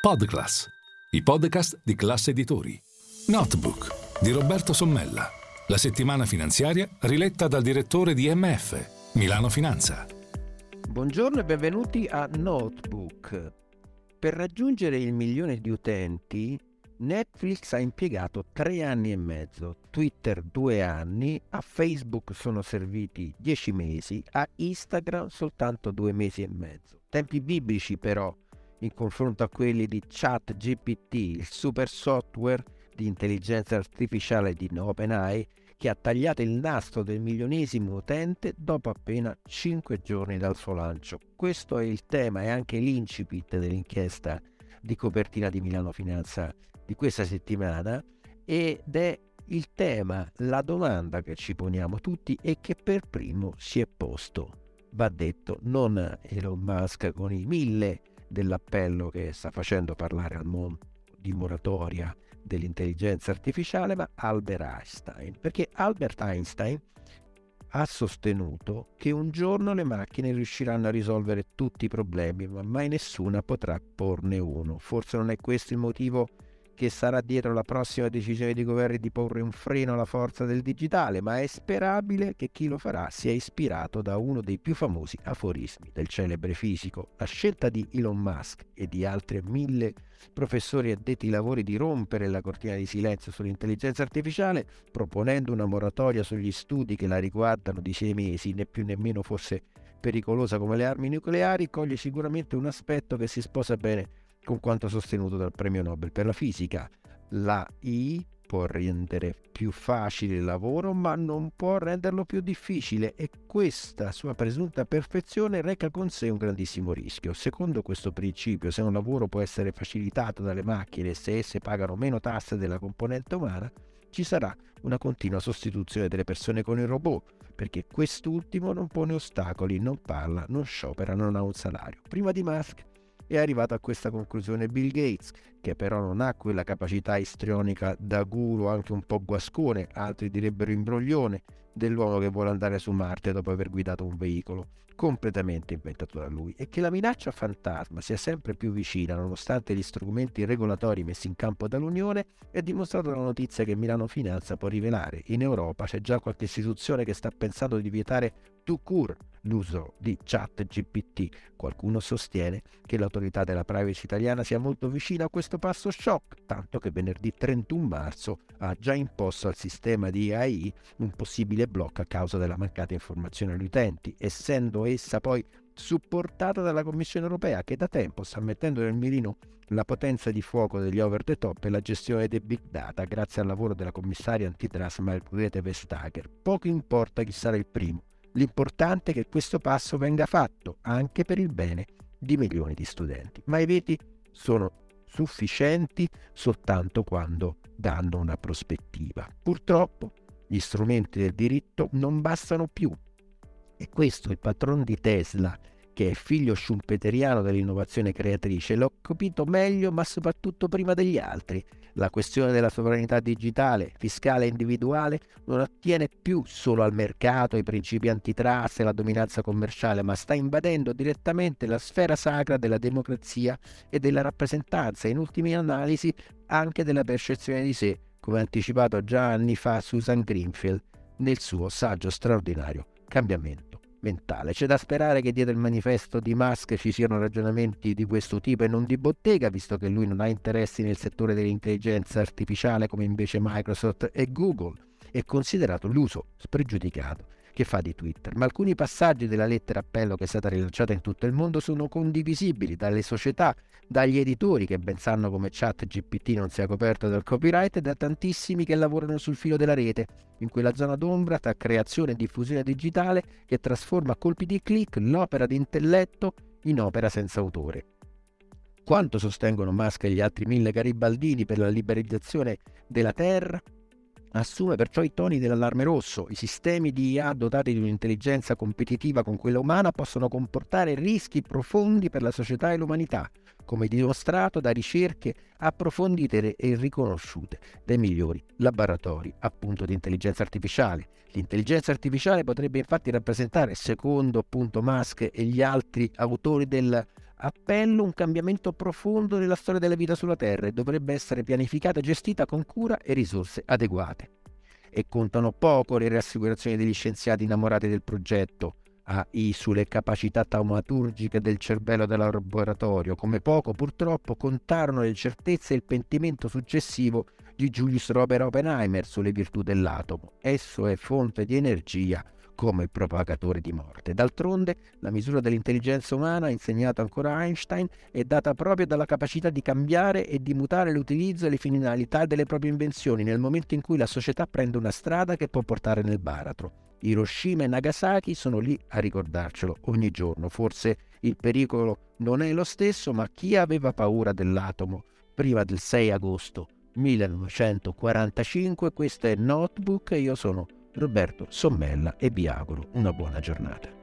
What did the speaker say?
Podclass, i podcast di classe editori. Notebook di Roberto Sommella. La settimana finanziaria riletta dal direttore di MF, Milano Finanza. Buongiorno e benvenuti a Notebook. Per raggiungere il milione di utenti, Netflix ha impiegato tre anni e mezzo, Twitter due anni, a Facebook sono serviti dieci mesi, a Instagram soltanto due mesi e mezzo. Tempi biblici però in confronto a quelli di ChatGPT, il super software di intelligenza artificiale di OpenAI che ha tagliato il nastro del milionesimo utente dopo appena 5 giorni dal suo lancio. Questo è il tema e anche l'incipit dell'inchiesta di copertina di Milano Finanza di questa settimana ed è il tema, la domanda che ci poniamo tutti e che per primo si è posto. Va detto, non Elon Musk con i mille dell'appello che sta facendo parlare al mondo di moratoria dell'intelligenza artificiale, ma Albert Einstein, perché Albert Einstein ha sostenuto che un giorno le macchine riusciranno a risolvere tutti i problemi, ma mai nessuna potrà porne uno. Forse non è questo il motivo che sarà dietro la prossima decisione di governo di porre un freno alla forza del digitale, ma è sperabile che chi lo farà sia ispirato da uno dei più famosi aforismi del celebre fisico. La scelta di Elon Musk e di altri mille professori addetti ai lavori di rompere la cortina di silenzio sull'intelligenza artificiale, proponendo una moratoria sugli studi che la riguardano di sei mesi, né più nemmeno fosse pericolosa come le armi nucleari, coglie sicuramente un aspetto che si sposa bene con quanto sostenuto dal premio Nobel per la fisica. La I può rendere più facile il lavoro, ma non può renderlo più difficile e questa sua presunta perfezione reca con sé un grandissimo rischio. Secondo questo principio, se un lavoro può essere facilitato dalle macchine se esse pagano meno tasse della componente umana, ci sarà una continua sostituzione delle persone con il robot, perché quest'ultimo non pone ostacoli, non parla, non sciopera, non ha un salario. Prima di Musk è arrivato a questa conclusione Bill Gates, che però non ha quella capacità istrionica da guru anche un po' guascone, altri direbbero imbroglione, dell'uomo che vuole andare su Marte dopo aver guidato un veicolo completamente inventato da lui e che la minaccia fantasma sia sempre più vicina nonostante gli strumenti regolatori messi in campo dall'Unione è dimostrato dalla notizia che Milano Finanza può rivelare. In Europa c'è già qualche istituzione che sta pensando di vietare tout court l'uso di chat GPT. Qualcuno sostiene che l'autorità della privacy italiana sia molto vicina a questo passo shock, tanto che venerdì 31 marzo ha già imposto al sistema di AI un possibile blocco a causa della mancata informazione agli utenti, essendo essa poi supportata dalla Commissione europea che da tempo sta mettendo nel mirino la potenza di fuoco degli over the top e la gestione dei big data grazie al lavoro della commissaria antitrust Margrethe Vestager. Poco importa chi sarà il primo, l'importante è che questo passo venga fatto anche per il bene di milioni di studenti. Ma i veti sono sufficienti soltanto quando danno una prospettiva. Purtroppo gli strumenti del diritto non bastano più e questo il patron di Tesla, che è figlio schumpeteriano dell'innovazione creatrice, l'ho capito meglio ma soprattutto prima degli altri. La questione della sovranità digitale, fiscale e individuale non attiene più solo al mercato, ai principi antitrust e alla dominanza commerciale, ma sta invadendo direttamente la sfera sacra della democrazia e della rappresentanza in ultima analisi anche della percezione di sé, come anticipato già anni fa Susan Greenfield nel suo saggio straordinario cambiamento mentale. C'è da sperare che dietro il manifesto di Musk ci siano ragionamenti di questo tipo e non di bottega, visto che lui non ha interessi nel settore dell'intelligenza artificiale come invece Microsoft e Google, e considerato l'uso spregiudicato che fa di Twitter, ma alcuni passaggi della lettera appello che è stata rilanciata in tutto il mondo sono condivisibili dalle società, dagli editori che ben sanno come chat GPT non sia coperto dal copyright e da tantissimi che lavorano sul filo della rete, in quella zona d'ombra tra creazione e diffusione digitale che trasforma a colpi di click l'opera di intelletto in opera senza autore. Quanto sostengono Musk e gli altri mille garibaldini per la liberalizzazione della terra, assume perciò i toni dell'allarme rosso. I sistemi di IA dotati di un'intelligenza competitiva con quella umana possono comportare rischi profondi per la società e l'umanità, come dimostrato da ricerche approfondite e riconosciute dai migliori laboratori appunto di intelligenza artificiale. L'intelligenza artificiale potrebbe infatti rappresentare, secondo appunto Musk e gli altri autori del appello un cambiamento profondo nella storia della vita sulla Terra e dovrebbe essere pianificata e gestita con cura e risorse adeguate. E contano poco le rassicurazioni degli scienziati innamorati del progetto AI sulle capacità taumaturgiche del cervello del laboratorio, come poco purtroppo contarono le certezze e il pentimento successivo di Julius Robert Oppenheimer sulle virtù dell'atomo. Esso è fonte di energia come propagatore di morte. D'altronde, la misura dell'intelligenza umana, insegnato ancora Einstein, è data proprio dalla capacità di cambiare e di mutare l'utilizzo e le finalità delle proprie invenzioni nel momento in cui la società prende una strada che può portare nel baratro. Hiroshima e Nagasaki sono lì a ricordarcelo ogni giorno. Forse il pericolo non è lo stesso, ma chi aveva paura dell'atomo prima del 6 agosto 1945, questo è Notebook e io sono Roberto Sommella e vi auguro una buona giornata.